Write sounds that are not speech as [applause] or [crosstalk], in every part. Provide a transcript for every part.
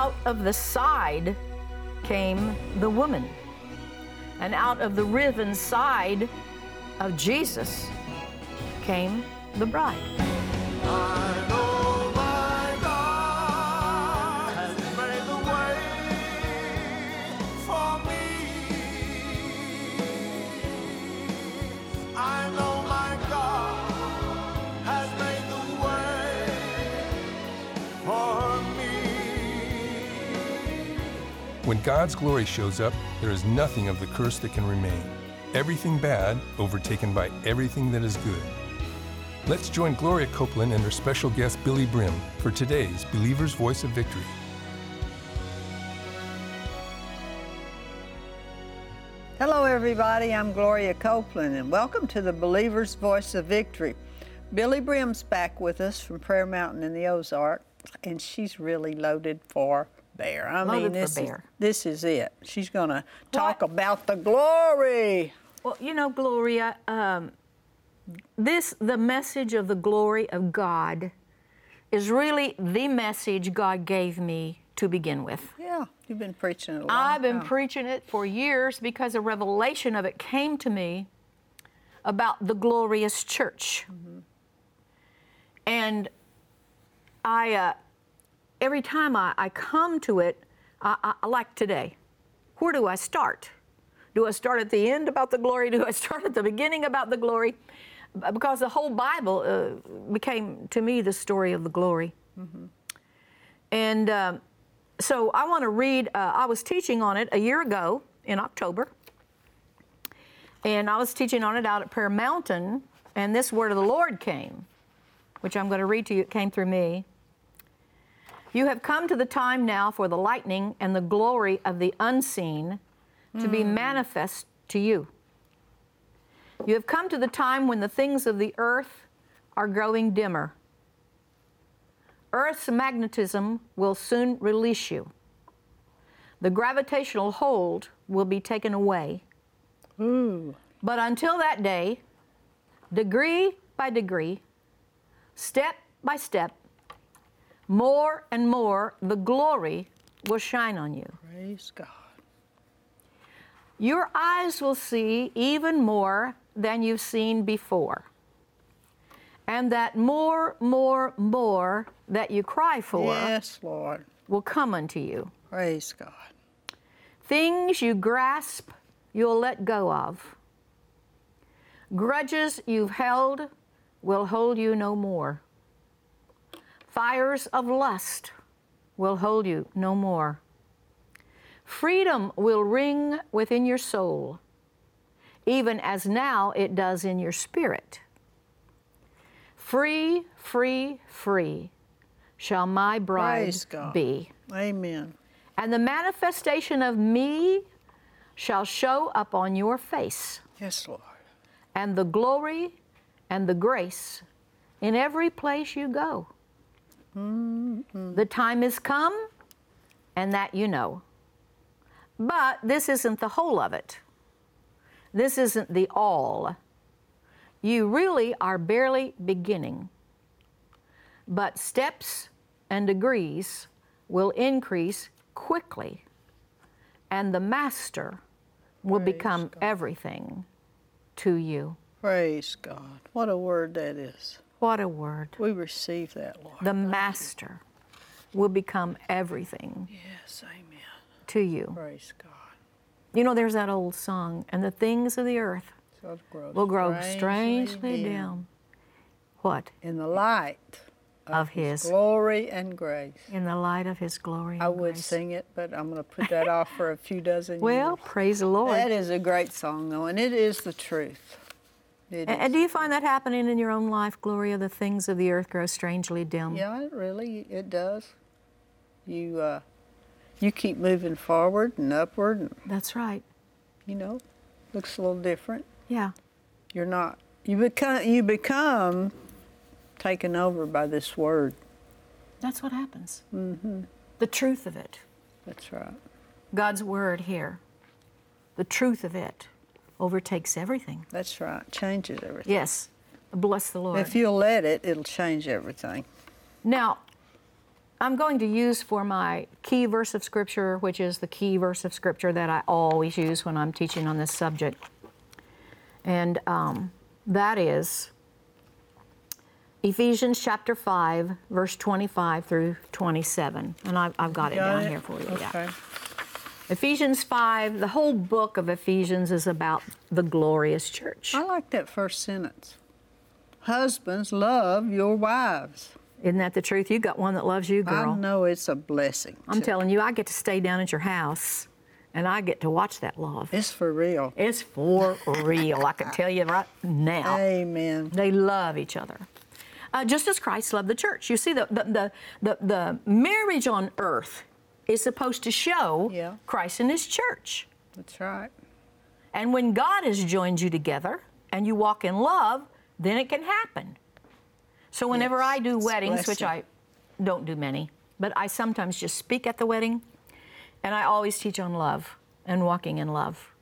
out of the side came the woman. And out of the riven side of Jesus came the bride. When God's glory shows up, there is nothing of the curse that can remain. Everything bad overtaken by everything that is good. Let's join Gloria Copeland and her special guest Billye Brim for today's Believer's Voice of Victory. Hello, everybody. I'm Gloria Copeland, and welcome to the Believer's Voice of Victory. Billye Brim's back with us from Prayer Mountain in the Ozark, and she's really loaded for bear. I Loaded mean, this is this is it. She's going to talk about the glory. Well, you know, Gloria, um, this, the message of the glory of God, is really the message God gave me to begin with. Yeah, you've been preaching it a long I've been time. preaching it for years because a revelation of it came to me about the glorious church. And I, uh, every time I, I come to it, I, I, like today, where do I start? Do I start at the end about the glory? Do I [laughs] start at the beginning about the glory? Because the whole Bible uh, became to me the story of the glory. And um, so I want to read, uh, I was teaching on it a year ago in October. And I was teaching on it out at Prayer Mountain, and this word of the Lord came, which I'm going to read to you. It came through me. You have come to the time now for the lightning and the glory of the unseen to be hmm. manifest to you. You have come to the time when the things of the earth are growing dimmer. Earth's magnetism will soon release you. The gravitational hold will be taken away. Hmm. But until that day, degree by degree, step by step, more and more the glory will shine on you. Praise God. Your eyes will see even more than you've seen before. And that more, more, more that you cry for Yes, Lord. will come unto you. Praise God. Things you grasp, you'll let go of. Grudges you've held will hold you no more. Fires of lust will hold you no more. Freedom will ring within your soul, even as now it does in your spirit. Free, free, free shall my bride be. Amen. And the manifestation of me shall show up on your face, Yes, Lord. and the glory and the grace in every place you go. The time has come, and that you know. But this isn't the whole of it. This isn't the all. You really are barely beginning. But steps and degrees will increase quickly, and the Master will Praise become God. everything to you. Praise God. What a word that is. What a word. We receive that, Lord. The Master will become everything yes, amen. to you. Praise God. You know, there's that old song, and the things of the earth grow will grow strangely dim down. What? In the light Of His. glory and grace. In the light of His glory. And I would grace. sing it, but I'm going to put that off for a few dozen [laughs] Well, years. Well, praise the Lord. That is a great song, though, and it is the truth. It and, and do you find that happening in your own life, Gloria? The things of the earth grow strangely dim. Yeah, it really it does. You uh, you keep moving forward and upward, and That's right. you know, looks a little different. Yeah. You're not. You become you become taken over by this word. That's what happens. Mm-hmm. The truth of it. That's right. God's word here. The truth of it overtakes everything. That's right. Changes everything. Yes. Bless the Lord. If you'll let it, it'll change everything. Now, I'm going to use for my key verse of Scripture, which is the key verse of Scripture that I always use when I'm teaching on this subject. And um, that is Ephesians chapter 5, verse 25 through 27. And I've, I've got it down it? here for you. yeah. Ephesians 5, the whole book of Ephesians is about the glorious church. I like that first sentence. Husbands, love your wives. Isn't that the truth? You got one that loves you, girl. I know it's a blessing. I'm telling you, I get to stay down at your house and I get to watch that love. It's for real. It's for real. I can tell you right now. Amen. They love each other. Uh, just as Christ loved the church. You see, the, the, the, the, the marriage on earth is supposed to show Yeah. Christ and his church. That's right. And when God has joined you together and you walk in love, then it can happen. So whenever Yes, I do weddings, which I don't do many, but I sometimes just speak at the wedding, and I always teach on love and walking in love.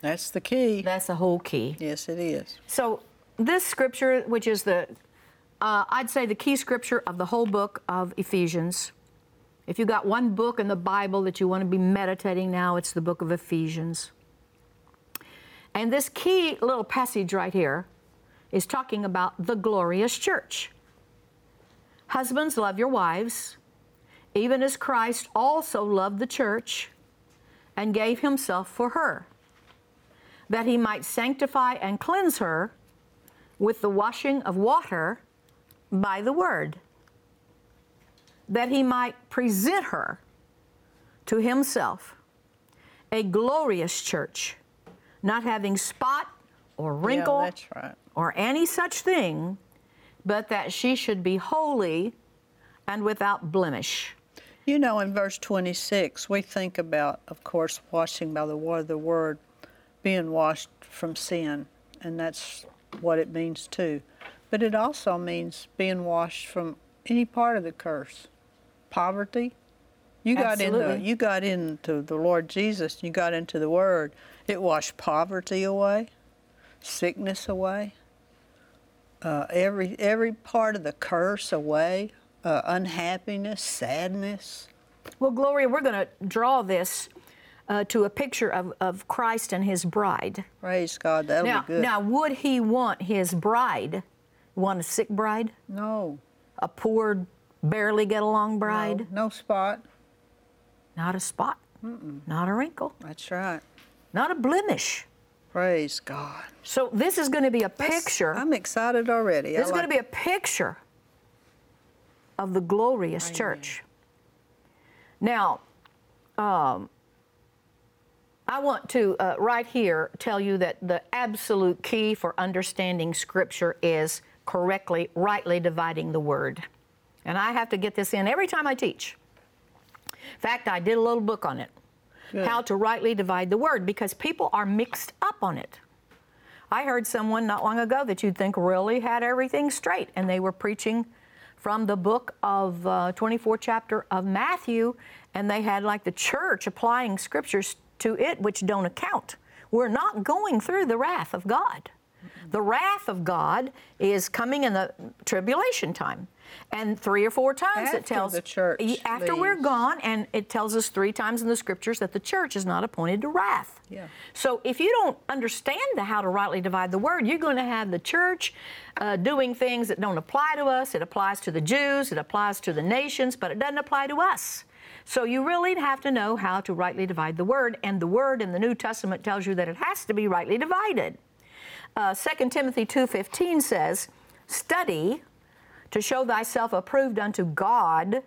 That's the key. That's the whole key. yes, it is. So this scripture, which is the, uh, I'd say the key scripture of the whole book of Ephesians. If you got one book in the Bible that you want to be meditating now, it's the book of Ephesians. And this key little passage right here is talking about the glorious church. Husbands, love your wives, even as Christ also loved the church and gave himself for her, that he might sanctify and cleanse her with the washing of water by the word, that he might present her to himself a glorious church, not having spot or wrinkle Yeah, right. or any such thing, but that she should be holy and without blemish. You know, in verse 26, we think about, of course, washing by the water of the word, being washed from sin, and that's what it means too. But it also means being washed from any part of the curse, poverty. You got into Absolutely. you got into the Lord Jesus. You got into the Word. It washed poverty away, sickness away, uh, every every part of the curse away, uh, unhappiness, sadness. Well, Gloria, we're going to draw this uh, to a picture of, of Christ and his bride. Praise God, that'll Now, be good. now, would he want his bride, want a sick bride, no, a poor, barely get along bride, no spot. not a spot, not a wrinkle, That's right. not a blemish? Praise God. So this is going to be a That's- picture. I'm excited already. This I is going to be a picture of the glorious church. Now, um, I want to uh, right here tell you that the absolute key for understanding Scripture is correctly, rightly dividing the Word. And I have to get this in every time I teach. In fact, I did a little book on it Good. how to rightly divide the Word because people are mixed up on it. I heard someone not long ago that you'd think really had everything straight, and they were preaching from the book of uh, 24 chapter of Matthew, and they had like the church applying scriptures to it which don't account. We're not going through the wrath of God. The wrath of God is coming in the tribulation time. And three or four times it tells the church after we're gone, and it tells us three times in the scriptures that the church is not appointed to wrath. Yeah. So if you don't understand the, how to rightly divide the word, you're going to have the church uh, doing things that don't apply to us. It applies to the Jews, it applies to the nations, but it doesn't apply to us. So you really have to know how to rightly divide the word, and the word in the New Testament tells you that it has to be rightly divided. Uh, 2 Timothy 2:15 says, "Study to show thyself approved unto God,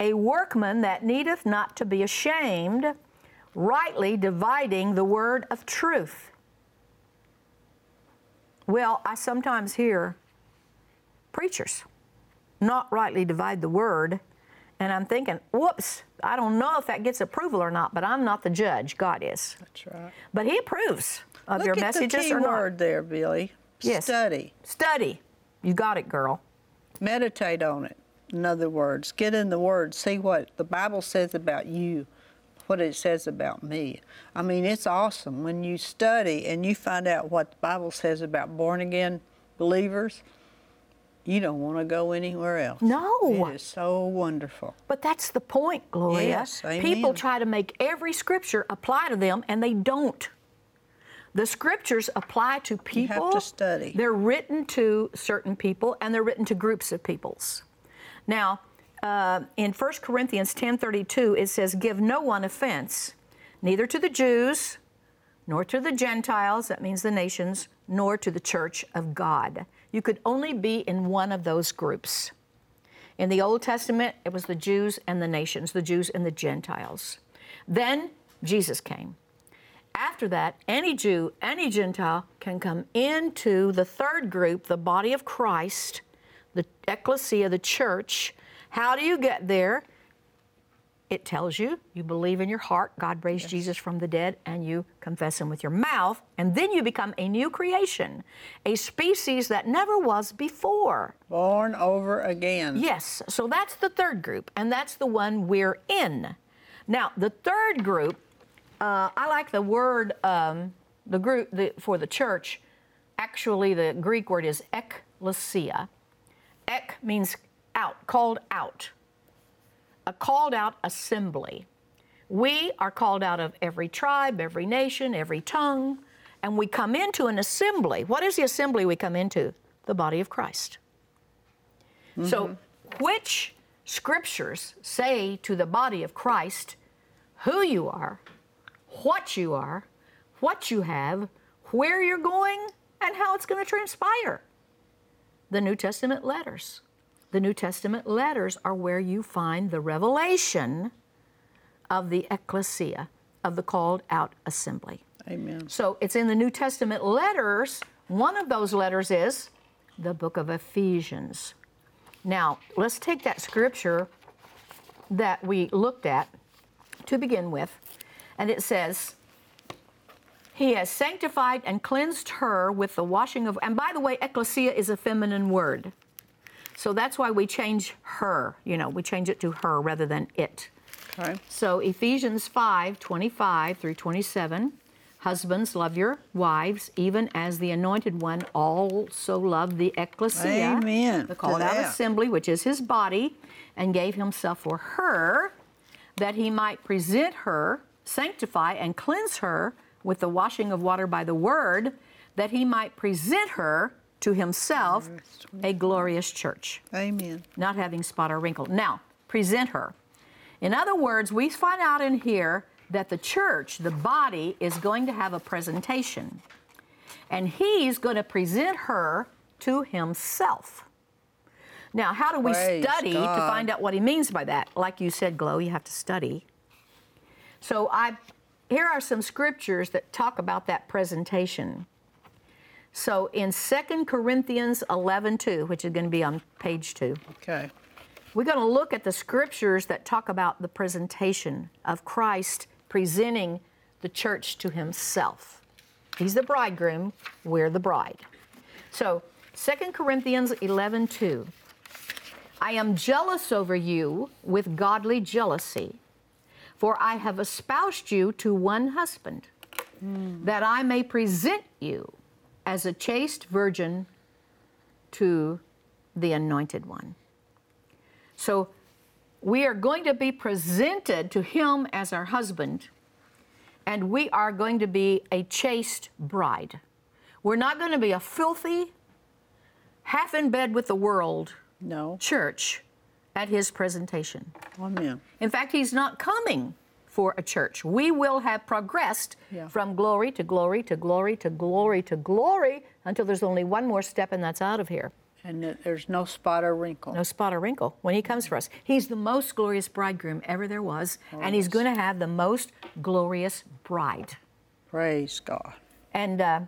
a workman that needeth not to be ashamed, rightly dividing the word of truth." Well, I sometimes hear preachers not rightly divide the word, and I'm thinking, whoops, I don't know if that gets approval or not, but I'm not the judge, God is. That's right. But He approves of Look your at messages the key or not. word there, Billye. Yes. Study. Study. You got it, girl. Meditate on it. In other words, get in the Word. See what the Bible says about you, what it says about me. I mean, it's awesome when you study and you find out what the Bible says about born again believers. You don't want to go anywhere else. No. It is so wonderful. But that's the point, Gloria. Yes, People try to make every scripture apply to them, and they don't. The scriptures apply to people. You have to study. They're written to certain people, and they're written to groups of peoples. Now, uh, in 1 Corinthians 10:32, it says, "Give no one offense, neither to the Jews, nor to the Gentiles, that means the nations, nor to the church of God." You could only be in one of those groups. In the Old Testament, it was the Jews and the nations, the Jews and the Gentiles. Then Jesus came. After that, any Jew, any Gentile can come into the third group, the body of Christ, the ecclesia, the church. How do you get there? It tells you you believe in your heart God raised Jesus from the dead and you confess him with your mouth, and then you become a new creation, a species that never was before. Born over again. Yes, so that's the third group, and that's the one we're in. Now, the third group, uh, I like the word, um, the group the, for the church. Actually, the Greek word is ekklesia. Ek means out, called out, a called out assembly. We are called out of every tribe, every nation, every tongue, and we come into an assembly. What is the assembly we come into? The body of Christ. So, which scriptures say to the body of Christ who you are, what you are, what you have, where you're going, and how it's going to transpire? The New Testament letters. The New Testament letters are where you find the revelation of the ecclesia, of the called out assembly. Amen. So it's in the New Testament letters. One of those letters is the book of Ephesians. Now, let's take that scripture that we looked at to begin with, and it says, He has sanctified and cleansed her with the washing of, and by the way, ecclesia is a feminine word. So that's why we change her, you know, we change it to her rather than it. Okay. So Ephesians 5 25 through 27. Husbands, love your wives, even as the anointed one also loved the ecclesia, Amen the called out assembly, which is his body, and gave himself for her, that he might present her, sanctify, and cleanse her with the washing of water by the word, that he might present her to himself a glorious church Amen. not having spot or wrinkle. Now, present her. In other words, we find out in here that the church, the body, is going to have a presentation. And he's going to present her to himself. Now, how do we Praise study to find out what he means by that? Like you said, Glow, you have to study. So I here are some scriptures that talk about that presentation. So in 2 Corinthians 11:2, which is going to be on page 2. Okay. We're going to look at the scriptures that talk about the presentation of Christ presenting the church to himself. He's the bridegroom, we're the bride. So, 2 Corinthians 11:2. I am jealous over you with godly jealousy, for I have espoused you to one husband, that I may present you as a chaste virgin to the anointed one. So we are going to be presented to him as our husband, and we are going to be a chaste bride. We're not going to be a filthy, half in bed with the world No. church at his presentation. Amen. In fact, he's not coming for a church. We will have progressed Yeah. from glory to glory to glory to glory to glory until there's only one more step, and that's out of here. And there's no spot or wrinkle. No spot or wrinkle when he comes for us. He's the most glorious bridegroom ever there was, and he's going to have the most glorious bride. Praise God. And uh,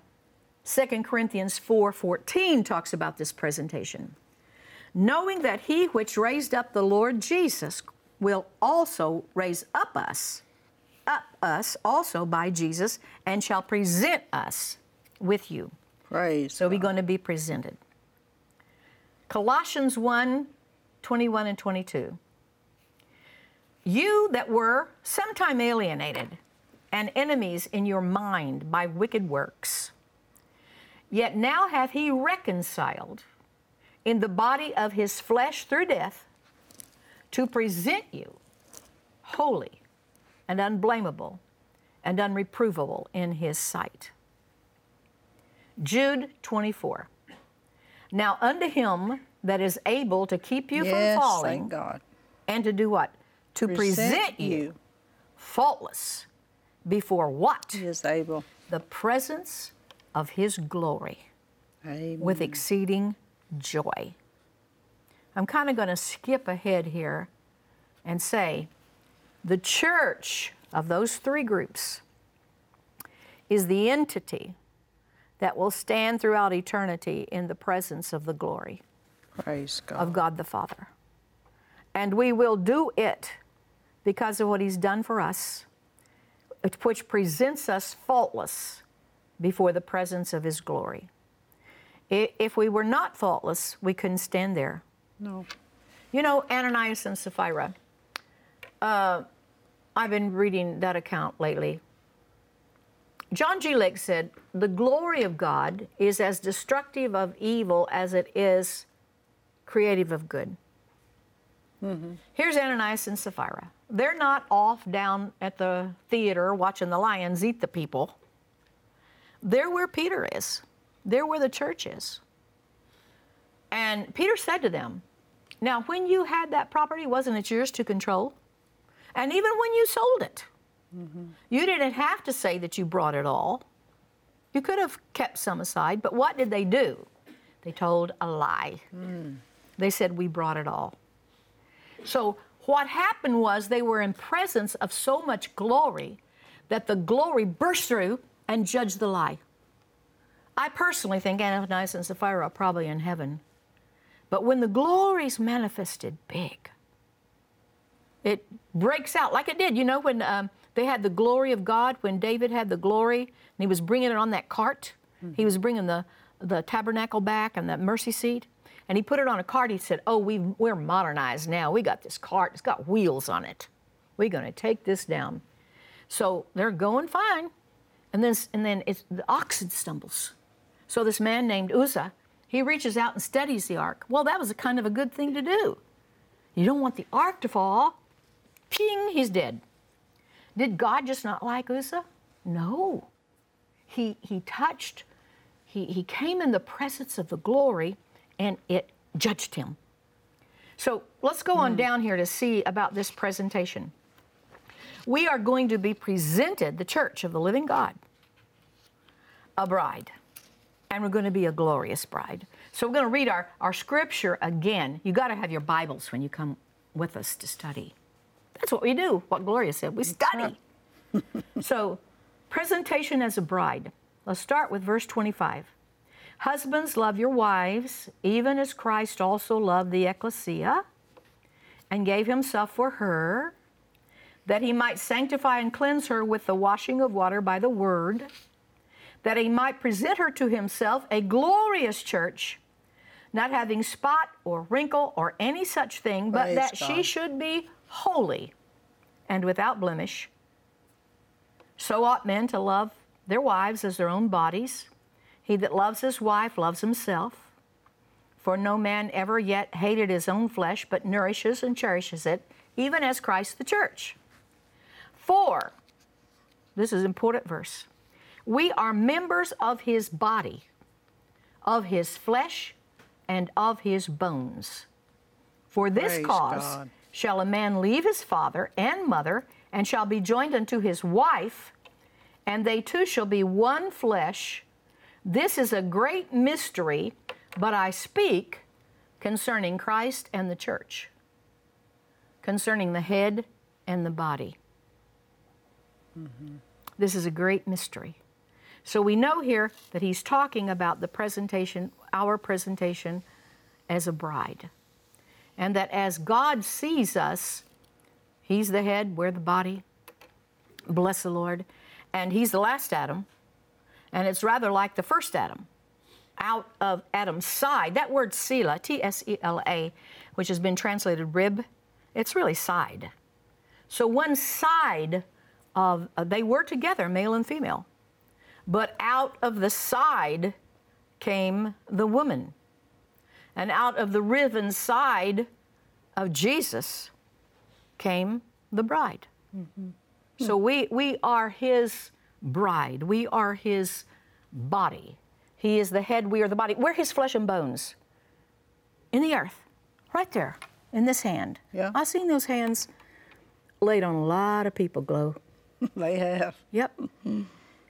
2 Corinthians 4:14 talks about this presentation. Knowing that he which raised up the Lord Jesus will also raise up us, up us also by Jesus, and shall present us with you. Praise So we're going to be presented. Colossians 1 21 and 22. You that were sometime alienated and enemies in your mind by wicked works, yet now hath he reconciled in the body of his flesh through death to present you holy and unblameable and unreprovable in his sight. Jude 24. Now unto him that is able to keep you yes, from falling God. and to do what? To present, you faultless before what? He is able. The presence of his glory Amen. with exceeding joy. I'm kind of going to skip ahead here and say the church of those three groups is the entity that will stand throughout eternity in the presence of the glory Praise God. of God the Father. And we will do it because of what He's done for us, which presents us faultless before the presence of His glory. If we were not faultless, we couldn't stand there. no. You know, Ananias and Sapphira. Uh, I've been reading that account lately. John G. Lake said, The glory of God is as destructive of evil as it is creative of good. Here's Ananias and Sapphira. They're not off down at the theater watching the lions eat the people. They're where Peter is, they're where the church is. And Peter said to them, Now, when you had that property, wasn't it yours to control? And even when you sold it, mm-hmm. you didn't have to say that you brought it all. You could have kept some aside, but what did they do? They told a lie. Mm. They said, We brought it all. So, what happened was they were in presence of so much glory that the glory burst through and judged the lie. I personally think Ananias and Sapphira are probably in heaven. But when the glory's manifested big, it breaks out like it did. You know, when um, they had the glory of God, when David had the glory and he was bringing it on that cart, he was bringing the, the tabernacle back and the mercy seat, and he put it on a cart. He said, Oh, we we're modernized now. We got this cart, it's got wheels on it. We're going to take this down. So they're going fine. And then, and then it's, the oxen stumbles. So this man named Uzzah, he reaches out and steadies the ark. Well, that was a kind of a good thing to do. You don't want the ark to fall. Ping, he's dead. Did God just not like Uzzah? No. He, he touched, he, he came in the presence of the glory and it judged him. So let's go on hmm. down here to see about this presentation. We are going to be presented, the church of the living God, a bride. And we're going to be a glorious bride. So we're going to read our, our scripture again. You got to have your Bibles when you come with us to study. That's what we do, what Gloria said. We study. [laughs] so, presentation as a bride. Let's start with verse 25. Husbands, love your wives, even as Christ also loved the ecclesia and gave himself for her, that he might sanctify and cleanse her with the washing of water by the word, that he might present her to himself a glorious church, not having spot or wrinkle or any such thing, but Praise that she should be holy and without blemish. So ought men to love their wives as their own bodies. He that loves his wife loves himself. For no man ever yet hated his own flesh, but nourishes and cherishes it, even as Christ the church. For, this is an important verse, we are members of his body, of his flesh, and of his bones. For this Praise cause God. shall a man leave his father and mother, and shall be joined unto his wife, and they two shall be one flesh. This is a great mystery, but I speak concerning Christ and the church, concerning the head and the body. Mm-hmm. This is a great mystery. So we know here that he's talking about the presentation, our presentation as a bride. And that as God sees us, he's the head, we're the body. Bless the Lord. And he's the last Adam. And it's rather like the first Adam. Out of Adam's side, that word Tsela, T S E L A, which has been translated rib, it's really side. So one side of, uh, they were together, male and female. But out of the side came the woman. And out of the riven side of Jesus came the bride. Mm-hmm. So we, we are his bride. We are his body. He is the head, we are the body. We're his flesh and bones in the earth, right there, in this hand. Yeah. I've seen those hands laid on a lot of people, Glow. [laughs] They have. Yep. Mm-hmm.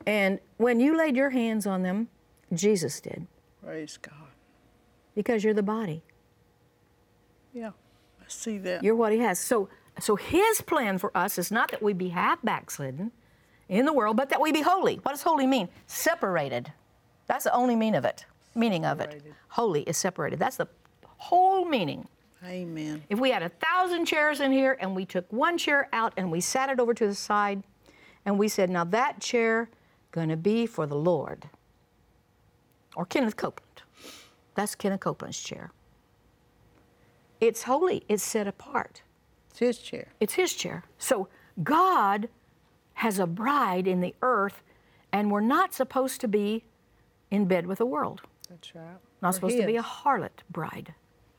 And when you laid your hands on them, Jesus did, Praise God. because you're the body. Yeah, I see that. You're what he has. So, so his plan for us is not that we be half backslidden in the world, but that we be holy. What does holy mean? Separated. That's the only mean of it. Meaning of it. Holy is separated. That's the whole meaning. Amen. If we had a thousand chairs in here and we took one chair out and we sat it over to the side and we said, now that chair gonna be for the Lord. Or Kenneth Copeland. That's Kenneth Copeland's chair. It's holy, it's set apart. It's his chair. It's his chair. So God has a bride in the earth, and we're not supposed to be in bed with the world. That's right. Not We're supposed to be a harlot bride.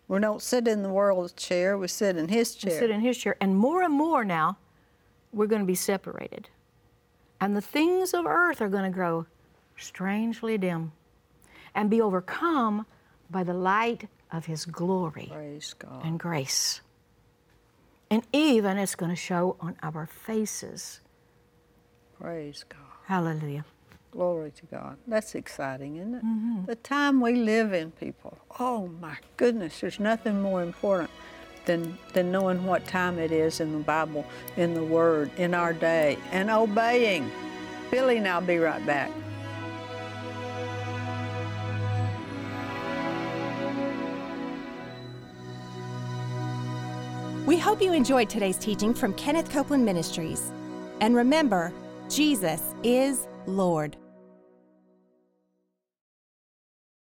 We don't sit in the world's chair. We sit in his chair. We sit in his chair. And more and more now, we're going to be separated. And the things of earth are going to grow strangely dim and be overcome by the light of his glory Praise God. and grace. And even it's going to show on our faces. Praise God. Hallelujah. Glory to God. That's exciting, isn't it? Mm-hmm. The time we live in, people. Oh my goodness, there's nothing more important than, than knowing what time it is in the Bible, in the Word, in our day, and obeying. Billye and I'll be right back. We hope you enjoyed today's teaching from Kenneth Copeland Ministries. And remember, Jesus is Lord.